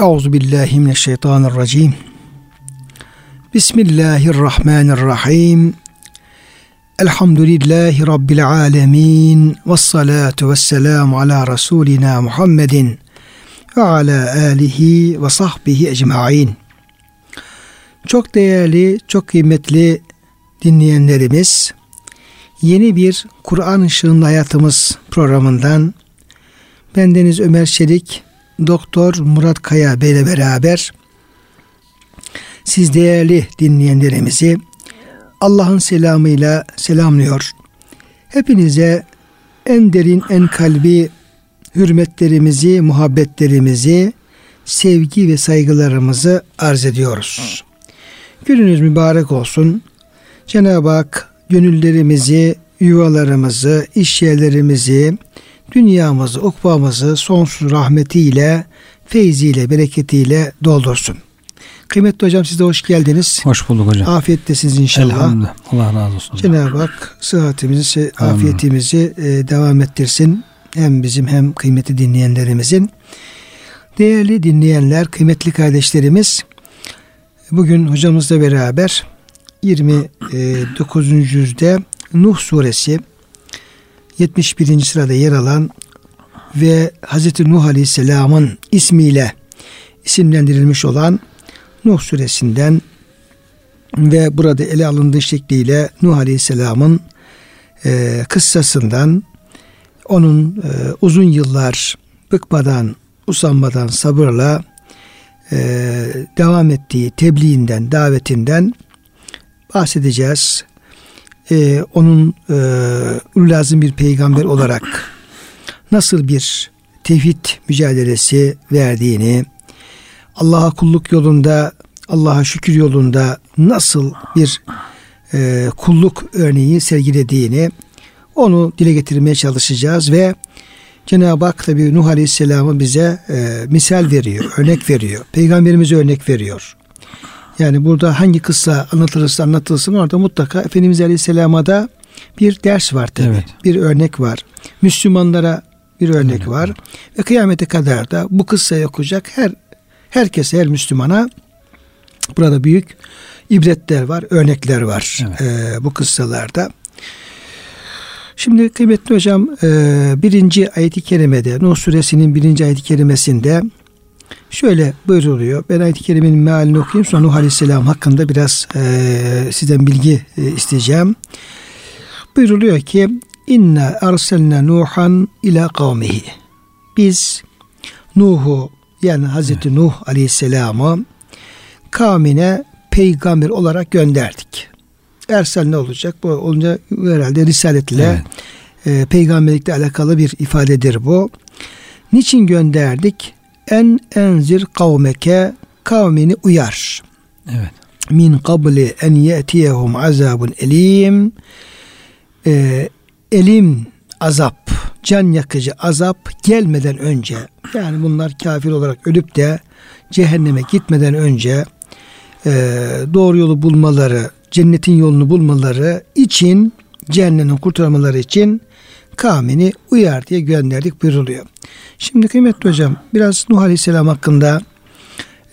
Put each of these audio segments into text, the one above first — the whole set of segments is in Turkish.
Euzu billahi mineşşeytanirracim. Bismillahirrahmanirrahim. Elhamdülillahi rabbil alamin. Ves salatu vesselamu ala rasulina Muhammedin ve ala alihi ve sahbihi ecmaîn. Çok değerli, çok kıymetli dinleyenlerimiz, yeni bir Kur'an ışığında hayatımız programından bendeniz Ömer Çelik Doktor Murat Kaya Bey ile beraber siz değerli dinleyenlerimizi Allah'ın selamıyla selamlıyor. Hepinize en derin, en kalbi hürmetlerimizi, muhabbetlerimizi, sevgi ve saygılarımızı arz ediyoruz. Gününüz mübarek olsun. Cenab-ı Hak gönüllerimizi, yuvalarımızı, iş yerlerimizi, dünyamızı, ukbamızı sonsuz rahmetiyle, feyziyle, bereketiyle doldursun. Kıymetli hocam siz de hoş geldiniz. Hoş bulduk hocam. Afiyettesiniz inşallah. Elhamdülillah. Allah razı olsun. Cenab-ı Hak sıhhatimizi, afiyetimizi e, devam ettirsin. Hem bizim hem kıymetli dinleyenlerimizin. Değerli dinleyenler, kıymetli kardeşlerimiz, bugün hocamızla beraber 29. yüzde Nuh suresi 71. sırada yer alan ve Hz. Nuh Aleyhisselam'ın ismiyle isimlendirilmiş olan Nuh suresinden ve burada ele alındığı şekliyle Nuh Aleyhisselam'ın e, kıssasından onun e, uzun yıllar bıkmadan, usanmadan, sabırla e, devam ettiği tebliğinden, davetinden bahsedeceğiz. E, onun e, lazım bir peygamber olarak nasıl bir tevhid mücadelesi verdiğini, Allah'a kulluk yolunda, Allah'a şükür yolunda nasıl bir e, kulluk örneği sergilediğini onu dile getirmeye çalışacağız ve Cenab-ı Hak tabi Nuh Aleyhisselam'ı bize e, misal veriyor, örnek veriyor. Peygamberimize örnek veriyor. Yani burada hangi kıssa anlatılırsa anlatılsın orada mutlaka Efendimiz Aleyhisselam'a da bir ders var tabi. Evet. Bir örnek var. Müslümanlara bir örnek evet. var. Ve kıyamete kadar da bu kıssayı okuyacak her herkese, her Müslümana burada büyük ibretler var, örnekler var evet. e, bu kıssalarda. Şimdi kıymetli hocam e, birinci ayet-i kerimede Nuh suresinin birinci ayet-i kerimesinde şöyle buyuruluyor. Ben ayet-i kerimenin mealini okuyayım sonra Nuh aleyhisselam hakkında biraz e, sizden bilgi e, isteyeceğim. Buyuruluyor ki İnna arsalna Nuhan ila kavmihi. Biz Nuh'u yani Hazreti evet. Nuh Aleyhisselam'ı kavmine peygamber olarak gönderdik. Ersel ne olacak? Bu olunca herhalde risaletle evet. e, peygamberlikle alakalı bir ifadedir bu. Niçin gönderdik? En enzir kavmeke kavmini uyar. Evet. Min kabli en ye'tiyehum azabun elim. E, elim azap, can yakıcı azap gelmeden önce yani bunlar kafir olarak ölüp de cehenneme gitmeden önce e, doğru yolu bulmaları, cennetin yolunu bulmaları için cehennemin kurtarmaları için kavmini uyar diye gönderdik buyuruluyor. Şimdi kıymetli hocam biraz Nuh Aleyhisselam hakkında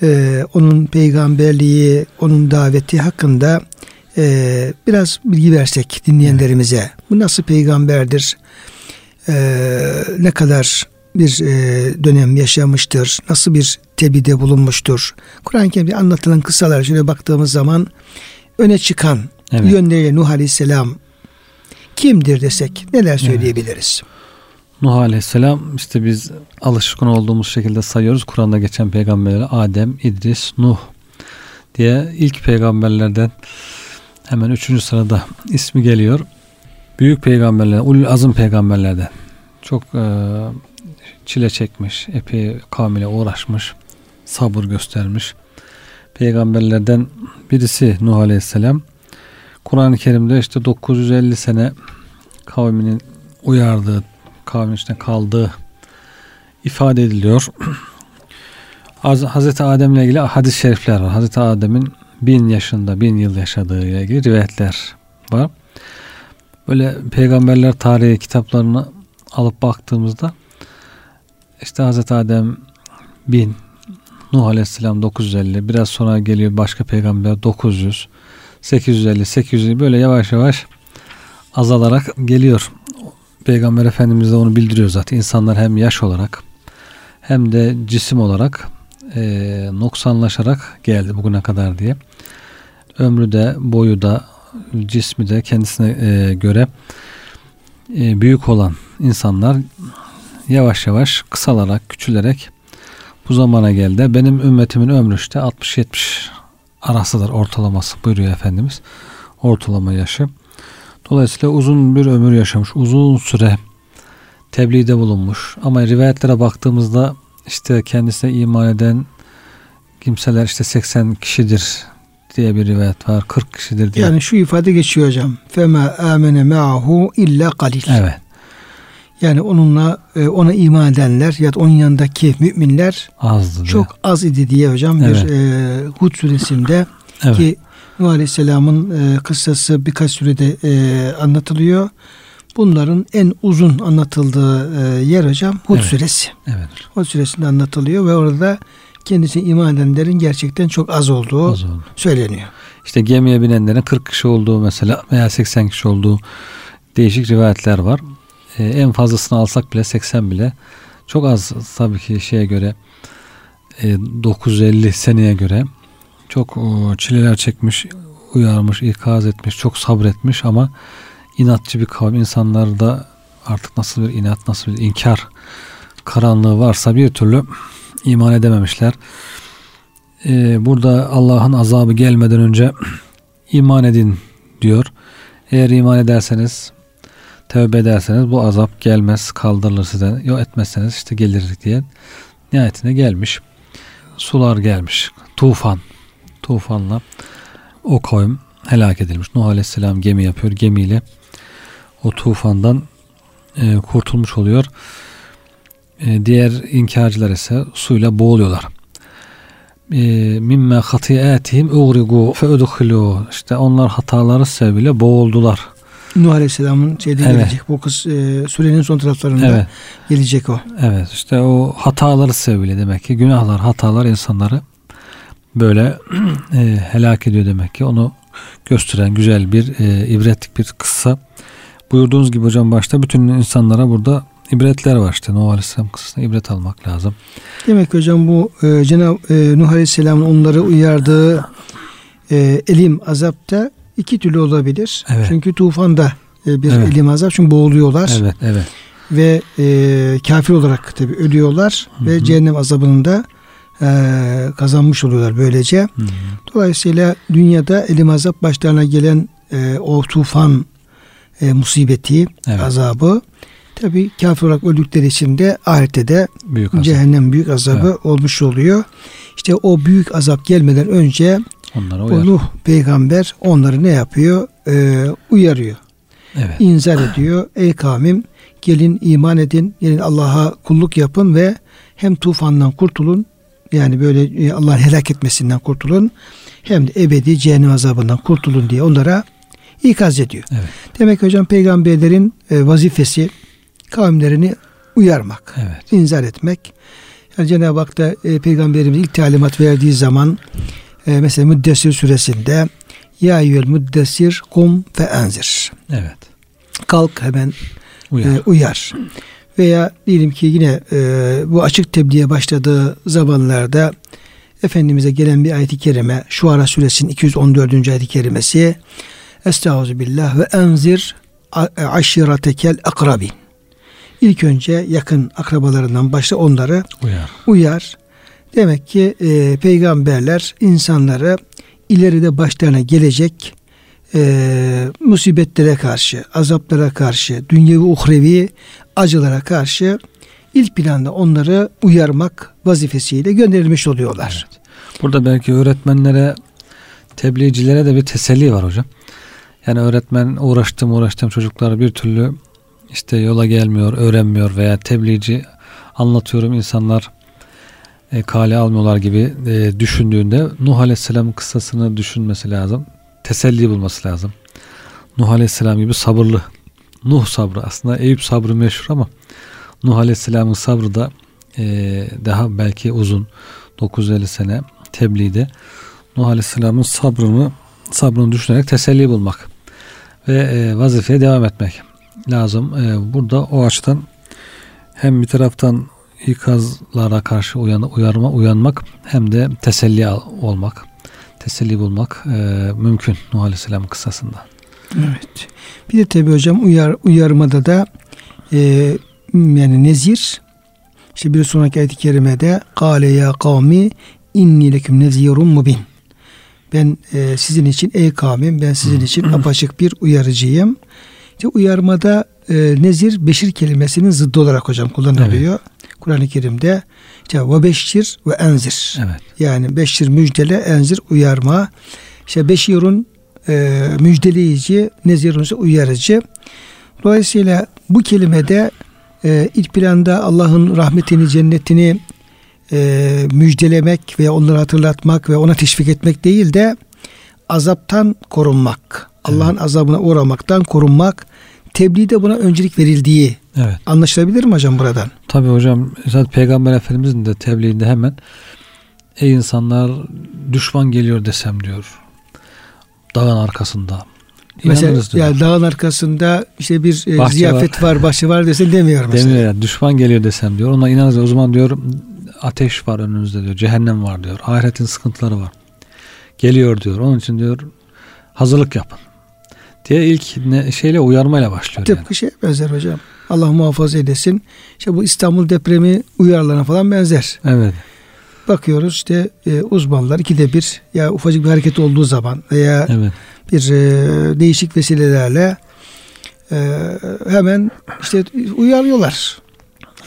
e, onun peygamberliği, onun daveti hakkında e, biraz bilgi versek dinleyenlerimize. Bu nasıl peygamberdir? E, ne kadar bir e, dönem yaşamıştır? Nasıl bir tebliğde bulunmuştur? Kur'an-ı Kerim'de anlatılan kıssalar şöyle baktığımız zaman öne çıkan evet. yönleriyle Nuh Aleyhisselam kimdir desek neler söyleyebiliriz? Evet. Nuh Aleyhisselam işte biz alışkın olduğumuz şekilde sayıyoruz. Kur'an'da geçen peygamberler Adem, İdris, Nuh diye ilk peygamberlerden hemen üçüncü sırada ismi geliyor. Büyük peygamberler, ulul azım peygamberlerden. Çok e, çile çekmiş, epey kavmiyle uğraşmış, sabır göstermiş. Peygamberlerden birisi Nuh Aleyhisselam. Kur'an-ı Kerim'de işte 950 sene kavminin uyardığı, kavmin içinde kaldığı ifade ediliyor. Hazreti Adem ile ilgili hadis-i şerifler var. Hazreti Adem'in bin yaşında, bin yıl yaşadığı ile ilgili rivayetler var. Böyle peygamberler tarihi kitaplarını alıp baktığımızda işte Hazreti Adem bin, Nuh Aleyhisselam 950. Biraz sonra geliyor başka peygamber 900. 850, 800 böyle yavaş yavaş azalarak geliyor. Peygamber Efendimiz de onu bildiriyor zaten. İnsanlar hem yaş olarak hem de cisim olarak e, noksanlaşarak geldi bugüne kadar diye. Ömrü de, boyu da, cismi de kendisine e, göre e, büyük olan insanlar yavaş yavaş kısalarak, küçülerek bu zamana geldi. Benim ümmetimin ömrü işte 60-70 arasıdır ortalaması buyuruyor Efendimiz. Ortalama yaşı. Dolayısıyla uzun bir ömür yaşamış. Uzun süre tebliğde bulunmuş. Ama rivayetlere baktığımızda işte kendisine iman eden kimseler işte 80 kişidir diye bir rivayet var. 40 kişidir diye. Yani şu ifade geçiyor hocam. Fema amene ma'ahu illa kalil. Evet. Yani onunla e, ona iman edenler ya da onun yanındaki müminler azdı çok diye. az idi diye hocam evet. bir e, Hud suresinde evet. ki Nuh Aleyhisselam'ın e, kıssası birkaç sürede e, anlatılıyor. Bunların en uzun anlatıldığı e, yer hocam Hud evet. suresi. Evet. Hud suresinde anlatılıyor ve orada kendisi iman edenlerin gerçekten çok az olduğu az oldu. söyleniyor. İşte gemiye binenlerin 40 kişi olduğu mesela veya 80 kişi olduğu değişik rivayetler var. Ee, en fazlasını alsak bile 80 bile çok az tabii ki şeye göre e, 950 seneye göre çok o, çileler çekmiş, uyarmış, ikaz etmiş, çok sabretmiş ama inatçı bir kavim. insanlarda artık nasıl bir inat, nasıl bir inkar karanlığı varsa bir türlü iman edememişler. Ee, burada Allah'ın azabı gelmeden önce iman edin diyor. Eğer iman ederseniz tövbe ederseniz bu azap gelmez kaldırılır size. Yok etmezseniz işte gelir diye nihayetine gelmiş. Sular gelmiş. Tufan. Tufanla o kavim helak edilmiş. Nuh Aleyhisselam gemi yapıyor. Gemiyle o tufandan e, kurtulmuş oluyor. E, diğer inkarcılar ise suyla boğuluyorlar. E, mimme hatiyatihim ugrigu fe udkhilu işte onlar hataları sebebiyle boğuldular. Nuh Aleyhisselam'ın şeyde evet. gelecek. Bu kız e, surenin son taraflarında evet. gelecek o. Evet işte o hataları sebebiyle demek ki günahlar, hatalar insanları böyle e, helak ediyor demek ki. Onu gösteren güzel bir e, ibretlik bir kıssa. Buyurduğunuz gibi hocam başta bütün insanlara burada ibretler var işte Nuh Aleyhisselam kıssasına ibret almak lazım. Demek hocam bu e, Cenab-ı e, Nuh Aleyhisselam'ın onları uyardığı e, elim azapta iki türlü olabilir. Evet. Çünkü tufanda e, bir evet. elim azap çünkü boğuluyorlar. Evet, evet. Ve e, kafir olarak tabi ölüyorlar Hı-hı. ve cehennem azabını da kazanmış oluyorlar böylece. Hı-hı. Dolayısıyla dünyada elim azap başlarına gelen e, o tufan e, musibeti, evet. azabı tabi kafir olarak öldükleri için de ahirette de büyük cehennem büyük azabı evet. olmuş oluyor. İşte o büyük azap gelmeden önce Onlara uyar. Nuh peygamber onları ne yapıyor? Ee, uyarıyor. Evet. İnzar ediyor. Ey kavmim gelin iman edin. Gelin Allah'a kulluk yapın ve hem tufandan kurtulun. Yani böyle e, Allah'ın helak etmesinden kurtulun. Hem de ebedi cehennem azabından kurtulun diye onlara ikaz ediyor. Evet. Demek ki hocam peygamberlerin e, vazifesi kavimlerini uyarmak, evet. inzar etmek. Yani Cenab-ı Hak da e, peygamberimiz ilk talimat verdiği zaman e, mesela Müddessir suresinde Ya eyyüel müddessir kum fe enzir. Evet. Kalk hemen uyar. E, uyar. Veya diyelim ki yine e, bu açık tebliğe başladığı zamanlarda Efendimiz'e gelen bir ayet-i kerime Şuara suresinin 214. ayet-i kerimesi Estaizu billah ve enzir aşiretekel akrabin. İlk önce yakın akrabalarından başla onları uyar. uyar. Demek ki e, peygamberler insanları ileride başlarına gelecek e, musibetlere karşı, azaplara karşı, dünyevi uhrevi acılara karşı ilk planda onları uyarmak vazifesiyle gönderilmiş oluyorlar. Evet. Burada belki öğretmenlere, tebliğcilere de bir teselli var hocam. Yani öğretmen uğraştım uğraştım çocuklar bir türlü işte yola gelmiyor, öğrenmiyor veya tebliğci anlatıyorum insanlar e, kale almıyorlar gibi e, düşündüğünde Nuh Aleyhisselam'ın kıssasını düşünmesi lazım. Teselli bulması lazım. Nuh Aleyhisselam gibi sabırlı. Nuh sabrı aslında Eyüp sabrı meşhur ama Nuh Aleyhisselam'ın sabrı da e, daha belki uzun. 950 sene tebliğde Nuh Aleyhisselam'ın sabrını sabrını düşünerek teselli bulmak ve e, vazifeye devam etmek lazım. E, burada o açıdan hem bir taraftan ikazlara karşı uyan, uyarma, uyanmak hem de teselli olmak, teselli bulmak e, mümkün Nuh Aleyhisselam kısasında. Evet. Bir de tabi hocam uyar, uyarmada da e, yani nezir işte bir sonraki ayet-i kerimede Kale ya kavmi inni leküm nezirun mubin. Ben e, sizin için ey kavmim ben sizin için apaçık bir uyarıcıyım. İşte uyarmada e, nezir beşir kelimesinin zıddı olarak hocam kullanılıyor. Evet. Kur'an-ı Kerim'de işte ve beşir ve enzir. Evet. Yani beşir müjdele enzir uyarma. İşte beşirun e, müjdeleyici, nezirun ise uyarıcı. Dolayısıyla bu kelimede e, ilk planda Allah'ın rahmetini, cennetini e, müjdelemek veya onları hatırlatmak ve ona teşvik etmek değil de azaptan korunmak. Allah'ın evet. azabına uğramaktan korunmak. Tebliğde buna öncelik verildiği evet. anlaşılabilir mi hocam buradan? Tabi hocam zaten Peygamber Efendimizin de tebliğinde hemen ey insanlar düşman geliyor desem diyor dağın arkasında Mesela yani dağın arkasında işte bir e, bahçe ziyafet var. var, bahçe var desen demiyor mesela. Demiyor yani düşman geliyor desem diyor. Ona inanırız o zaman diyor ateş var önünüzde diyor. Cehennem var diyor. Ahiretin sıkıntıları var. Geliyor diyor. Onun için diyor hazırlık yapın. Diye ilk ne, şeyle uyarmayla başlıyor. Tıpkı yani. şey benzer hocam. Allah muhafaza edesin. İşte bu İstanbul depremi uyarlarına falan benzer. Evet. Bakıyoruz işte e, uzmanlar ikide bir ya ufacık bir hareket olduğu zaman veya evet bir e, değişik vesilelerle e, hemen işte uyarıyorlar.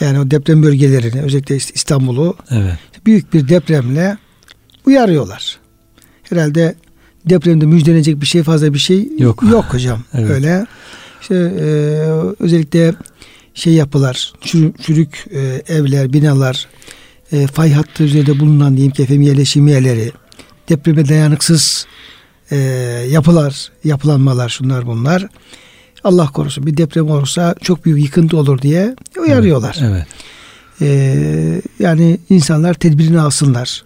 Yani o deprem bölgelerini özellikle İstanbul'u evet. büyük bir depremle uyarıyorlar. Herhalde depremde müjdelenecek bir şey fazla bir şey yok, yok hocam. evet. Öyle. İşte e, özellikle şey yapılar, çürük e, evler, binalar, e, fay hattı üzerinde bulunan diyeyim ki efendim yerleşim yerleri, depreme dayanıksız e, yapılar, yapılanmalar şunlar bunlar. Allah korusun bir deprem olursa çok büyük yıkıntı olur diye uyarıyorlar. Evet. evet. Ee, yani insanlar tedbirini alsınlar.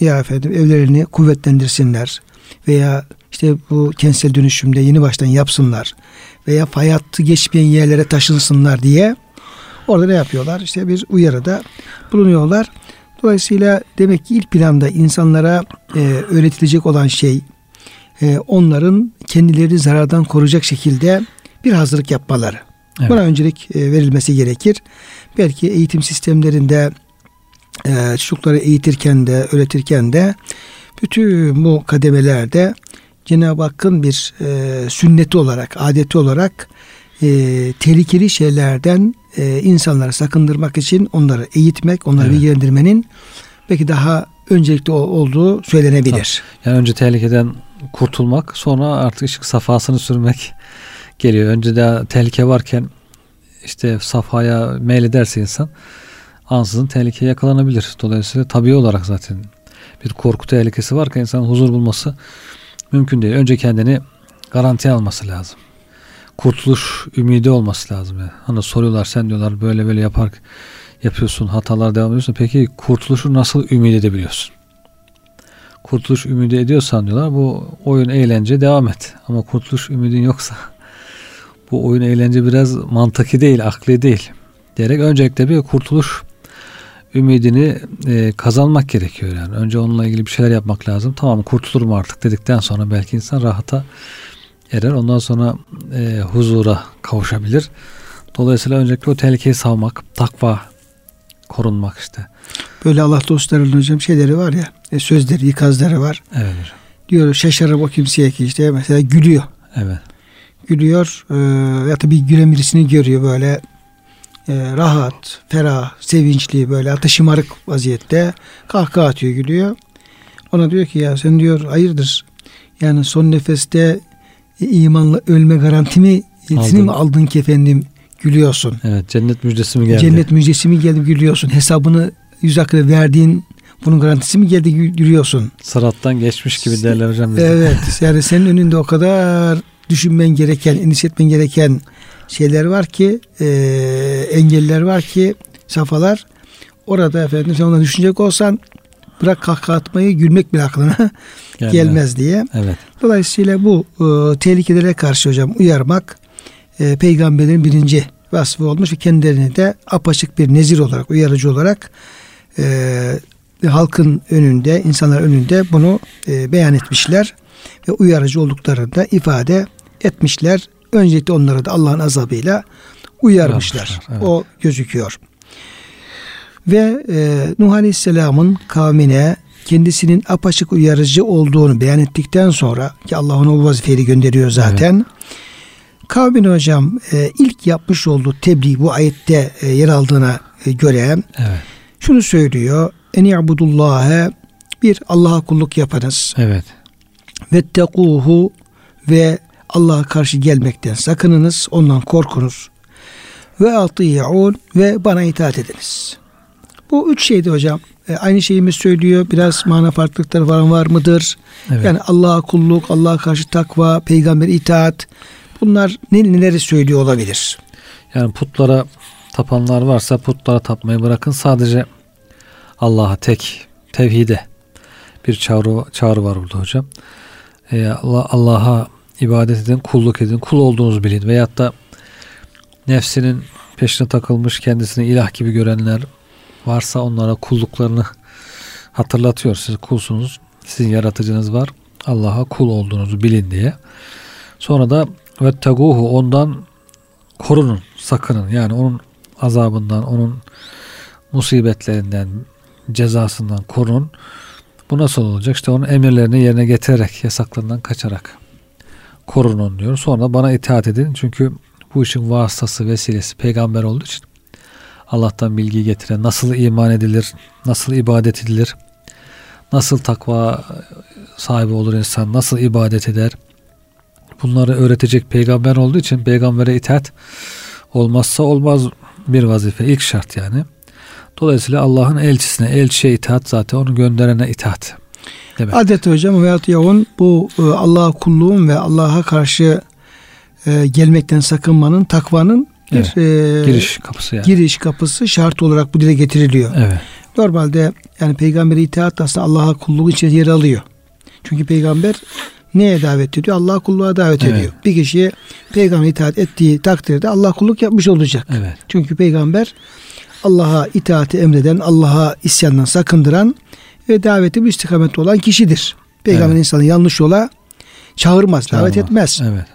Ya efendim evlerini kuvvetlendirsinler veya işte bu kentsel dönüşümde yeni baştan yapsınlar veya fay hattı geçmeyen yerlere taşınsınlar diye orada ne yapıyorlar? İşte bir uyarıda bulunuyorlar. Dolayısıyla demek ki ilk planda insanlara e, öğretilecek olan şey e, onların kendilerini zarardan koruyacak şekilde bir hazırlık yapmaları. Evet. Buna öncelik e, verilmesi gerekir. Belki eğitim sistemlerinde e, çocukları eğitirken de öğretirken de bütün bu kademelerde Cenab-ı Hakk'ın bir e, sünneti olarak, adeti olarak e, tehlikeli şeylerden e, insanları sakındırmak için onları eğitmek, onları evet. bilgilendirmenin belki daha öncelikli olduğu söylenebilir. Yani önce tehlikeden kurtulmak sonra artık ışık safhasını sürmek geliyor. Önce de tehlike varken işte safhaya meylederse insan ansızın tehlikeye yakalanabilir. Dolayısıyla tabii olarak zaten bir korku tehlikesi varken insanın huzur bulması mümkün değil. Önce kendini garantiye alması lazım. Kurtuluş ümidi olması lazım. Yani. Hani soruyorlar sen diyorlar böyle böyle yapar yapıyorsun hatalar devam ediyorsun. Peki kurtuluşu nasıl ümit edebiliyorsun? kurtuluş ümidi ediyorsan diyorlar bu oyun eğlence devam et. Ama kurtuluş ümidin yoksa bu oyun eğlence biraz mantıki değil, akli değil. Diyerek öncelikle bir kurtuluş ümidini e, kazanmak gerekiyor yani. Önce onunla ilgili bir şeyler yapmak lazım. Tamam kurtulurum artık dedikten sonra belki insan rahata erer. Ondan sonra e, huzura kavuşabilir. Dolayısıyla öncelikle o tehlikeyi savmak, takva korunmak işte. Böyle Allah dostlarının hocam şeyleri var ya e, sözleri, ikazları var. Evet. Diyor şaşırır o kimseye ki işte mesela gülüyor. Evet. Gülüyor e, ya da bir gülen birisini görüyor böyle e, rahat, ferah, sevinçli böyle hatta şımarık vaziyette kahkaha atıyor gülüyor. Ona diyor ki ya sen diyor hayırdır yani son nefeste imanla ölme garantimi Aldın. mi aldın ki efendim gülüyorsun. Evet cennet müjdesi mi geldi? Cennet müjdesi mi geldi gülüyorsun. Hesabını yüz akre verdiğin bunun garantisi mi geldi yürüyorsun? Sırattan geçmiş gibi derler hocam. Bize. Evet yani senin önünde o kadar düşünmen gereken, endişe etmen gereken şeyler var ki e, engeller var ki safhalar orada efendim sen ona düşünecek olsan bırak kahkaha atmayı gülmek bile aklına gelmez, gelmez diye. Evet. Dolayısıyla bu e, tehlikelere karşı hocam uyarmak e, peygamberin birinci vasfı olmuş ve kendilerini de apaçık bir nezir olarak, uyarıcı olarak e, halkın önünde, insanlar önünde bunu e, beyan etmişler ve uyarıcı olduklarını da ifade etmişler. Öncelikle onları da Allah'ın azabıyla uyarmışlar. Evet. O gözüküyor. Ve e, Nuh Aleyhisselam'ın kavmine kendisinin apaçık uyarıcı olduğunu beyan ettikten sonra ki Allah ona bu vazifeyi gönderiyor zaten. Evet. Kavmin hocam e, ilk yapmış olduğu tebliğ bu ayette e, yer aldığına e, göre evet. şunu söylüyor. En i'budullâhe bir Allah'a kulluk yapınız. Evet. Vettekuhu ve Allah'a karşı gelmekten sakınınız, ondan korkunuz. Ve ati'un ve bana itaat ediniz. Bu üç şeydi hocam. E, aynı şeyimiz söylüyor. Biraz mana farklılıkları falan var mıdır? Evet. Yani Allah'a kulluk, Allah'a karşı takva, peygamber itaat. Bunlar ne, neleri söylüyor olabilir? Yani putlara tapanlar varsa putlara tapmayı bırakın. Sadece Allah'a tek, tevhide bir çağrı, çağrı var burada hocam. Ee, Allah, Allah'a ibadet edin, kulluk edin, kul olduğunuzu bilin. Veyahut da nefsinin peşine takılmış, kendisini ilah gibi görenler varsa onlara kulluklarını hatırlatıyor. Siz kulsunuz, sizin yaratıcınız var. Allah'a kul olduğunuzu bilin diye. Sonra da vetteguhu ondan korunun, sakının. Yani onun azabından, onun musibetlerinden, cezasından korunun. Bu nasıl olacak? İşte onun emirlerini yerine getirerek, yasaklarından kaçarak korunun diyor. Sonra bana itaat edin. Çünkü bu işin vasıtası, vesilesi peygamber olduğu için Allah'tan bilgi getiren, nasıl iman edilir, nasıl ibadet edilir, nasıl takva sahibi olur insan, nasıl ibadet eder. Bunları öğretecek peygamber olduğu için peygambere itaat olmazsa olmaz bir vazife. ilk şart yani. Dolayısıyla Allah'ın elçisine, elçiye itaat zaten onu gönderene itaat. Demek. Adet hocam veyahut yahun bu e, Allah'a kulluğun ve Allah'a karşı e, gelmekten sakınmanın takvanın bir evet. e, giriş kapısı yani. Giriş kapısı şart olarak bu dile getiriliyor. Evet. Normalde yani peygambere itaat aslında Allah'a kulluğu içinde yer alıyor. Çünkü peygamber neye davet ediyor? Allah'a kulluğa davet evet. ediyor. Bir kişiye peygamber itaat ettiği takdirde Allah kulluk yapmış olacak. Evet. Çünkü peygamber Allah'a itaati emreden, Allah'a isyandan sakındıran ve daveti bu istikamette olan kişidir. Peygamber evet. insanı yanlış yola çağırmaz, Çağırma. davet etmez. Evet.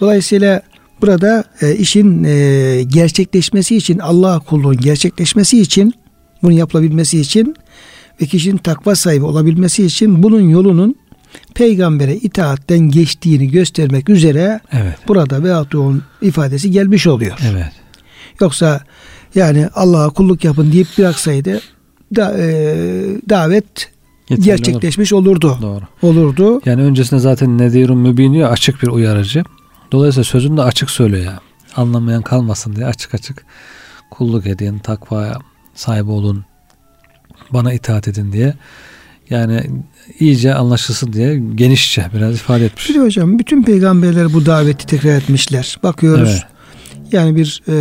Dolayısıyla burada e, işin e, gerçekleşmesi için Allah kulluğun gerçekleşmesi için bunu yapılabilmesi için ve kişinin takva sahibi olabilmesi için bunun yolunun peygambere itaatten geçtiğini göstermek üzere evet. burada veatun ifadesi gelmiş oluyor. Evet. Yoksa yani Allah'a kulluk yapın deyip bıraksaydı da, e, davet Yeterli gerçekleşmiş olur. olurdu. Doğru. Olurdu. Yani öncesinde zaten nedirun mübin açık bir uyarıcı. Dolayısıyla sözünü de açık söylüyor ya. Anlamayan kalmasın diye açık açık kulluk edin, takvaya sahip olun, bana itaat edin diye. Yani iyice anlaşılsın diye genişçe biraz ifade etmiş. Şimdi hocam bütün peygamberler bu daveti tekrar etmişler. Bakıyoruz. Evet. Yani bir e,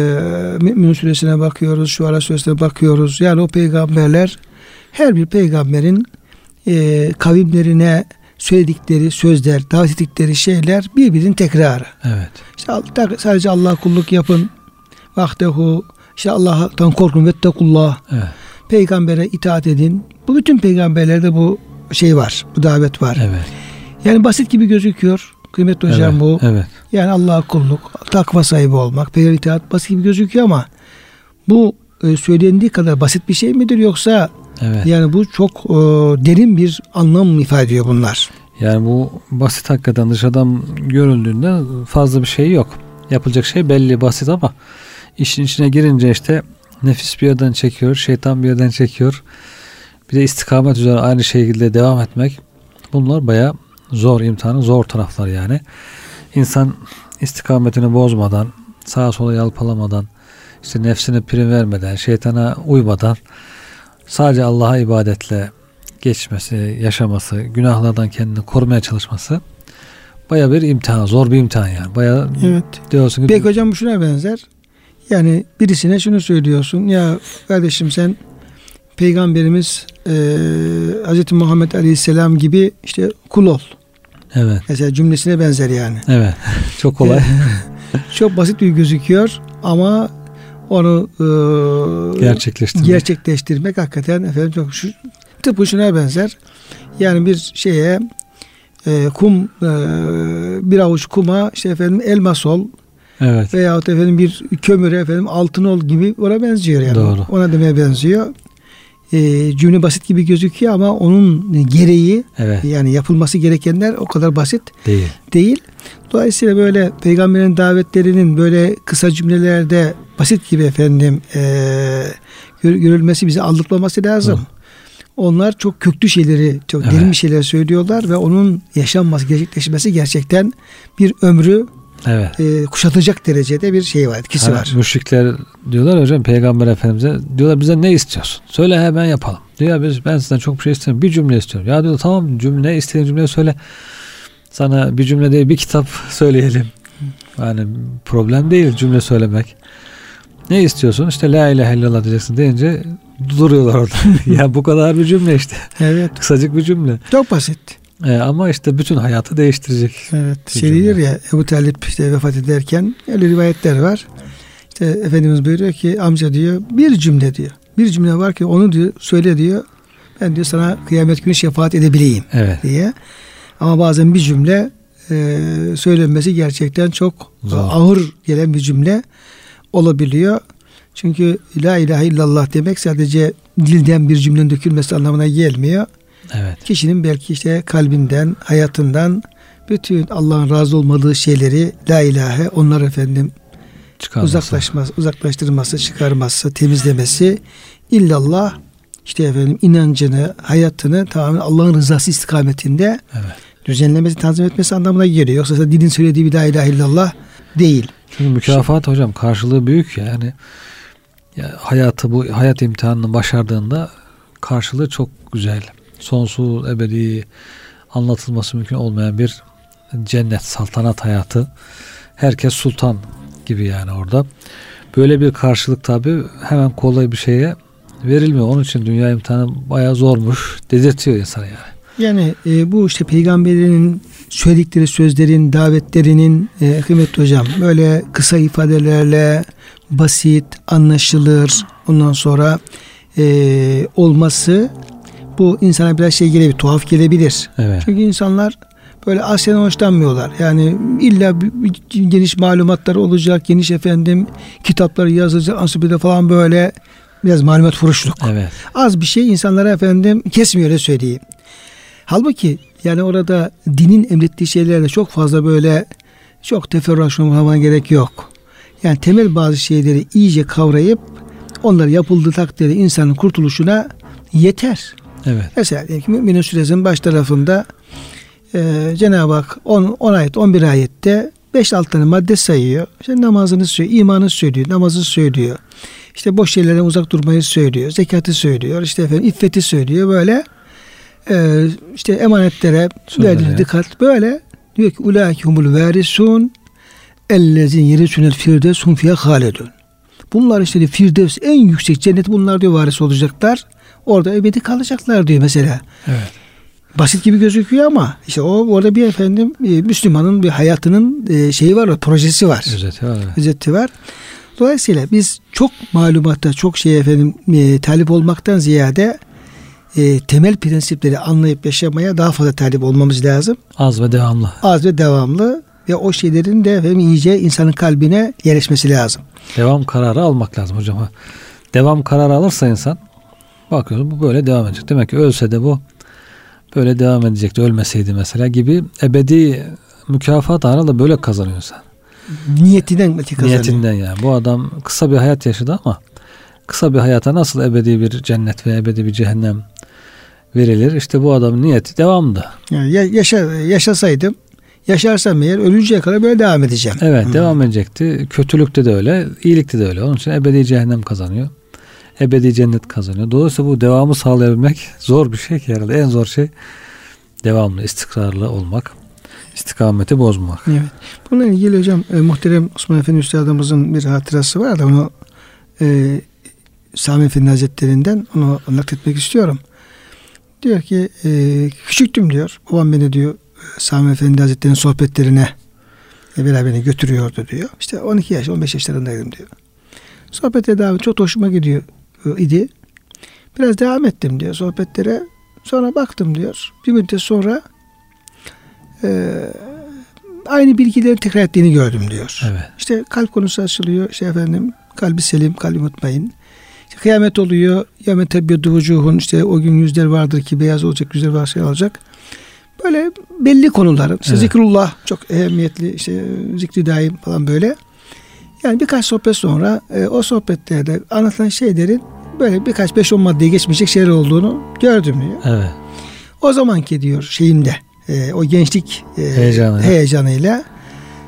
Mümin suresine bakıyoruz, şu ara suresine bakıyoruz. Yani o peygamberler her bir peygamberin e, kavimlerine söyledikleri sözler, davet ettikleri şeyler birbirinin tekrarı. Evet. İşte sadece Allah kulluk yapın. Vahdehu işte Allah'tan korkun vettekullah. Evet. Peygambere itaat edin. Bu bütün peygamberlerde bu şey var. Bu davet var. Evet. Yani basit gibi gözüküyor. Kıymetli hocam evet, bu. Evet. Yani Allah'a kulluk, takva sahibi olmak, peygamber itaat basit gibi gözüküyor ama bu e, söylendiği kadar basit bir şey midir yoksa evet. yani bu çok e, derin bir anlam ifade ediyor bunlar. Yani bu basit hakikaten dışarıdan görüldüğünde fazla bir şey yok. Yapılacak şey belli basit ama işin içine girince işte nefis bir yerden çekiyor, şeytan bir yerden çekiyor. Bir de istikamet üzere aynı şekilde devam etmek. Bunlar baya zor imtihanın zor taraflar yani. İnsan istikametini bozmadan, sağa sola yalpalamadan, işte nefsine prim vermeden, şeytana uymadan sadece Allah'a ibadetle geçmesi, yaşaması, günahlardan kendini korumaya çalışması baya bir imtihan, zor bir imtihan yani. Baya evet. diyorsun ki Peki hocam bu şuna benzer. Yani birisine şunu söylüyorsun. Ya kardeşim sen Peygamberimiz e, Hz. Muhammed Aleyhisselam gibi işte kul ol. Evet. Mesela cümlesine benzer yani. Evet. Çok kolay. Çok basit bir gözüküyor ama onu e, gerçekleştirmek. gerçekleştirmek hakikaten efendim çok şu, tıpkı şuna benzer. Yani bir şeye e, kum e, bir avuç kuma işte efendim elmas ol Evet. veyahut efendim bir kömüre efendim altın ol gibi ona benziyor yani. Doğru. Ona demeye benziyor. E, cümle basit gibi gözüküyor ama onun gereği Evet. yani yapılması gerekenler o kadar basit Değil. değil. Dolayısıyla böyle peygamberin davetlerinin böyle kısa cümlelerde basit gibi efendim e, gör- görülmesi bizi aldatmaması lazım. Hı. Onlar çok köklü şeyleri, çok Evet. derin bir şeyler söylüyorlar ve onun yaşanması, gerçekleşmesi gerçekten bir ömrü Evet. e, kuşatacak derecede bir şey var, etkisi var. Müşrikler diyorlar hocam peygamber efendimize diyorlar bize ne istiyorsun? Söyle hemen yapalım. Diyor biz ben sizden çok bir şey istemiyorum. Bir cümle istiyorum. Ya diyor tamam cümle istediğin cümleyi söyle. Sana bir cümle değil bir kitap söyleyelim. Yani problem değil cümle söylemek. Ne istiyorsun? İşte la ilahe illallah diyeceksin deyince duruyorlar orada. ya bu kadar bir cümle işte. Evet, Kısacık bir cümle. çok basit. Ee, ama işte bütün hayatı değiştirecek. Evet, şey diyor ya Ebu Talip işte vefat ederken öyle rivayetler var. İşte Efendimiz buyuruyor ki amca diyor bir cümle diyor. Bir cümle var ki onu diyor söyle diyor. Ben diyor sana kıyamet günü şefaat edebileyim Evet. diye. Ama bazen bir cümle e, söylenmesi gerçekten çok Zor. ağır gelen bir cümle olabiliyor. Çünkü la ilahe illallah demek sadece dilden bir cümlenin dökülmesi anlamına gelmiyor Evet. kişinin belki işte kalbinden, hayatından bütün Allah'ın razı olmadığı şeyleri la ilahe onlar efendim Çıkarması. uzaklaşması, uzaklaştırması, çıkarması, temizlemesi illallah işte efendim inancını, hayatını tamamen Allah'ın rızası istikametinde Evet. düzenlemesi, tanzim etmesi anlamına geliyor. Yoksa dilin söylediği bir la ilahe illallah değil. Çünkü mükafat hocam karşılığı büyük ya. yani. Ya hayatı bu hayat imtihanını başardığında karşılığı çok güzel. Sonsuz ebedi anlatılması mümkün olmayan bir cennet saltanat hayatı. Herkes sultan gibi yani orada. Böyle bir karşılık tabi hemen kolay bir şeye verilmiyor. Onun için dünya imtihanı bayağı zormuş. Dedirtiyor insana yani. Yani e, bu işte peygamberinin söyledikleri sözlerin, davetlerinin e, kıymetli hocam böyle kısa ifadelerle basit, anlaşılır ondan sonra e, olması bu insana biraz şey gelebilir, tuhaf gelebilir. Evet. Çünkü insanlar böyle Asya'dan hoşlanmıyorlar. Yani illa geniş malumatlar olacak, geniş efendim kitapları yazacak, ansiklopedi falan böyle biraz malumat furuşluk Evet. az bir şey insanlara efendim kesmiyor öyle söyleyeyim. Halbuki yani orada dinin emrettiği şeylerle çok fazla böyle çok teferruat olmama gerek yok. Yani temel bazı şeyleri iyice kavrayıp onlar yapıldığı takdirde insanın kurtuluşuna yeter. Evet. Mesela diyelim ki Mü'minin suresinin baş tarafında e, Cenab-ı Hak 10, 10 ayet 11 ayette 5-6 tane madde sayıyor. İşte namazını söylüyor, imanı söylüyor, namazı söylüyor. İşte boş şeylerden uzak durmayı söylüyor, zekatı söylüyor, işte efendim iffeti söylüyor böyle. E, işte emanetlere verdiğiniz dikkat böyle diyor ki ulaike humul varisun ellezin yerisünel firdevs hum fiye halidun. Bunlar işte Firdevs en yüksek cennet bunlar diyor varis olacaklar. Orada ebedi kalacaklar diyor mesela. Evet. Basit gibi gözüküyor ama işte o orada bir efendim e, Müslümanın bir hayatının e, şeyi var, projesi var. Özeti var. Özeti var. Dolayısıyla biz çok malumatta, çok şey efendim e, talip olmaktan ziyade e, temel prensipleri anlayıp yaşamaya daha fazla talip olmamız lazım. Az ve devamlı. Az ve devamlı ve o şeylerin de efendim iyice insanın kalbine yerleşmesi lazım. Devam kararı almak lazım hocam. Devam kararı alırsa insan bakıyorsun bu böyle devam edecek. Demek ki ölse de bu böyle devam edecekti. Ölmeseydi mesela gibi ebedi mükafat anı da böyle kazanıyor insan. Niyetinden belki kazanıyor. Niyetinden yani. Bu adam kısa bir hayat yaşadı ama kısa bir hayata nasıl ebedi bir cennet ve ebedi bir cehennem verilir? İşte bu adamın niyeti devamdı. Yani ya- yaşa, yaşasaydım yaşarsam eğer ölünceye kadar böyle devam edeceğim. Evet Hı. devam edecekti. Kötülükte de öyle, iyilikte de öyle. Onun için ebedi cehennem kazanıyor. Ebedi cennet kazanıyor. Dolayısıyla bu devamı sağlayabilmek zor bir şey ki herhalde. En zor şey devamlı, istikrarlı olmak. istikameti bozmak. Evet. Bununla ilgili hocam e, muhterem Osman Efendi Üstadımızın bir hatırası var da onu e, Sami Efendi Hazretlerinden onu nakletmek istiyorum. Diyor ki e, küçüktüm diyor. Babam beni diyor Sami Efendi Hazretleri'nin sohbetlerine e, beraber götürüyordu diyor. İşte 12 yaş 15 yaşlarındaydım diyor. Sohbete devam çok hoşuma gidiyor idi. Biraz devam ettim diyor sohbetlere. Sonra baktım diyor. Bir müddet sonra e, aynı bilgileri tekrar ettiğini gördüm diyor. Evet. İşte kalp konusu açılıyor. İşte efendim kalbi selim, kalbi mutmain. İşte kıyamet oluyor. Yevme tebbiyatü vucuhun. işte o gün yüzler vardır ki beyaz olacak, yüzler var şey olacak. Böyle belli konuların. İşte evet. zikrullah çok ehemmiyetli. işte zikri daim falan böyle. Yani birkaç sohbet sonra e, o sohbetlerde anlatılan şeylerin böyle birkaç beş on maddeye geçmeyecek şeyler olduğunu gördüm diyor. Evet. O zamanki diyor şeyimde e, o gençlik e, Heyecanı. heyecanıyla